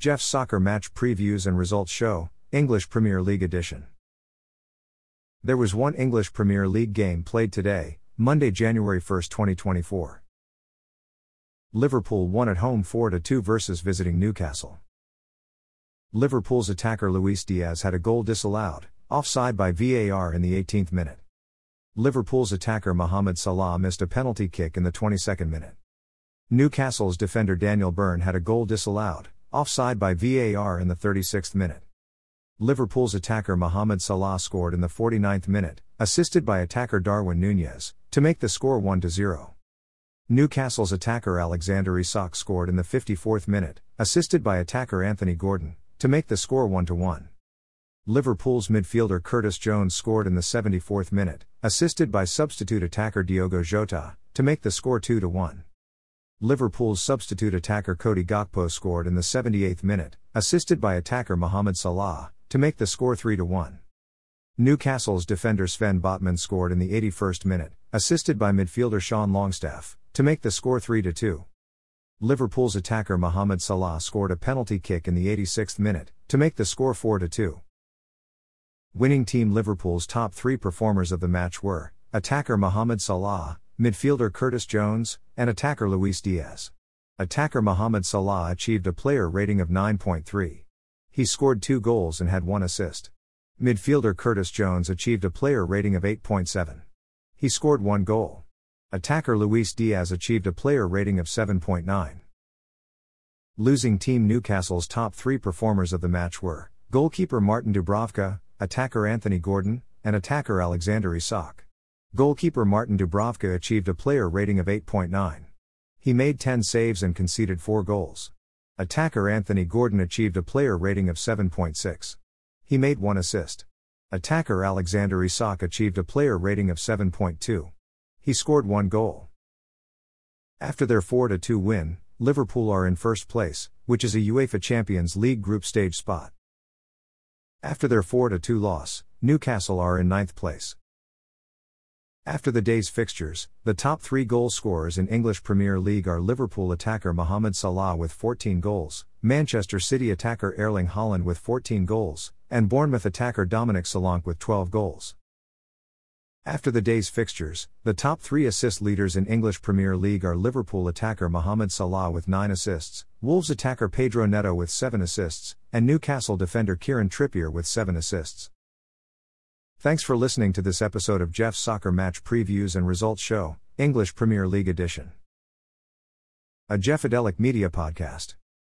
Jeff's Soccer Match Previews and Results Show, English Premier League Edition. There was one English Premier League game played today, Monday, January 1, 2024. Liverpool won at home 4 2 versus visiting Newcastle. Liverpool's attacker Luis Diaz had a goal disallowed, offside by VAR in the 18th minute. Liverpool's attacker Mohamed Salah missed a penalty kick in the 22nd minute. Newcastle's defender Daniel Burn had a goal disallowed, offside by VAR in the 36th minute. Liverpool's attacker Mohamed Salah scored in the 49th minute, assisted by attacker Darwin Nunez, to make the score 1 0. Newcastle's attacker Alexander Isak scored in the 54th minute, assisted by attacker Anthony Gordon, to make the score 1 1. Liverpool's midfielder Curtis Jones scored in the 74th minute, assisted by substitute attacker Diogo Jota, to make the score 2 1. Liverpool's substitute attacker Cody Gakpo scored in the 78th minute, assisted by attacker Mohamed Salah, to make the score 3 1. Newcastle's defender Sven Botman scored in the 81st minute, assisted by midfielder Sean Longstaff, to make the score 3 2. Liverpool's attacker Mohamed Salah scored a penalty kick in the 86th minute, to make the score 4 2. Winning team Liverpool's top three performers of the match were attacker Mohamed Salah, midfielder Curtis Jones, and attacker Luis Diaz. Attacker Mohamed Salah achieved a player rating of 9.3. He scored two goals and had one assist. Midfielder Curtis Jones achieved a player rating of 8.7. He scored one goal. Attacker Luis Diaz achieved a player rating of 7.9. Losing team Newcastle's top three performers of the match were goalkeeper Martin Dubravka, attacker Anthony Gordon, and attacker Alexander Isak. Goalkeeper Martin Dubravka achieved a player rating of 8.9. He made 10 saves and conceded 4 goals. Attacker Anthony Gordon achieved a player rating of 7.6. He made 1 assist. Attacker Alexander Isak achieved a player rating of 7.2. He scored 1 goal. After their 4 2 win, Liverpool are in first place, which is a UEFA Champions League group stage spot. After their 4 2 loss, Newcastle are in ninth place. After the day's fixtures, the top three goal scorers in English Premier League are Liverpool attacker Mohamed Salah with 14 goals, Manchester City attacker Erling Haaland with 14 goals, and Bournemouth attacker Dominic Solanke with 12 goals. After the day's fixtures, the top three assist leaders in English Premier League are Liverpool attacker Mohamed Salah with 9 assists, Wolves attacker Pedro Neto with 7 assists, and Newcastle defender Kieran Trippier with 7 assists. Thanks for listening to this episode of Jeff's Soccer Match Previews and Results Show, English Premier League Edition. A Jeffadelic Media Podcast.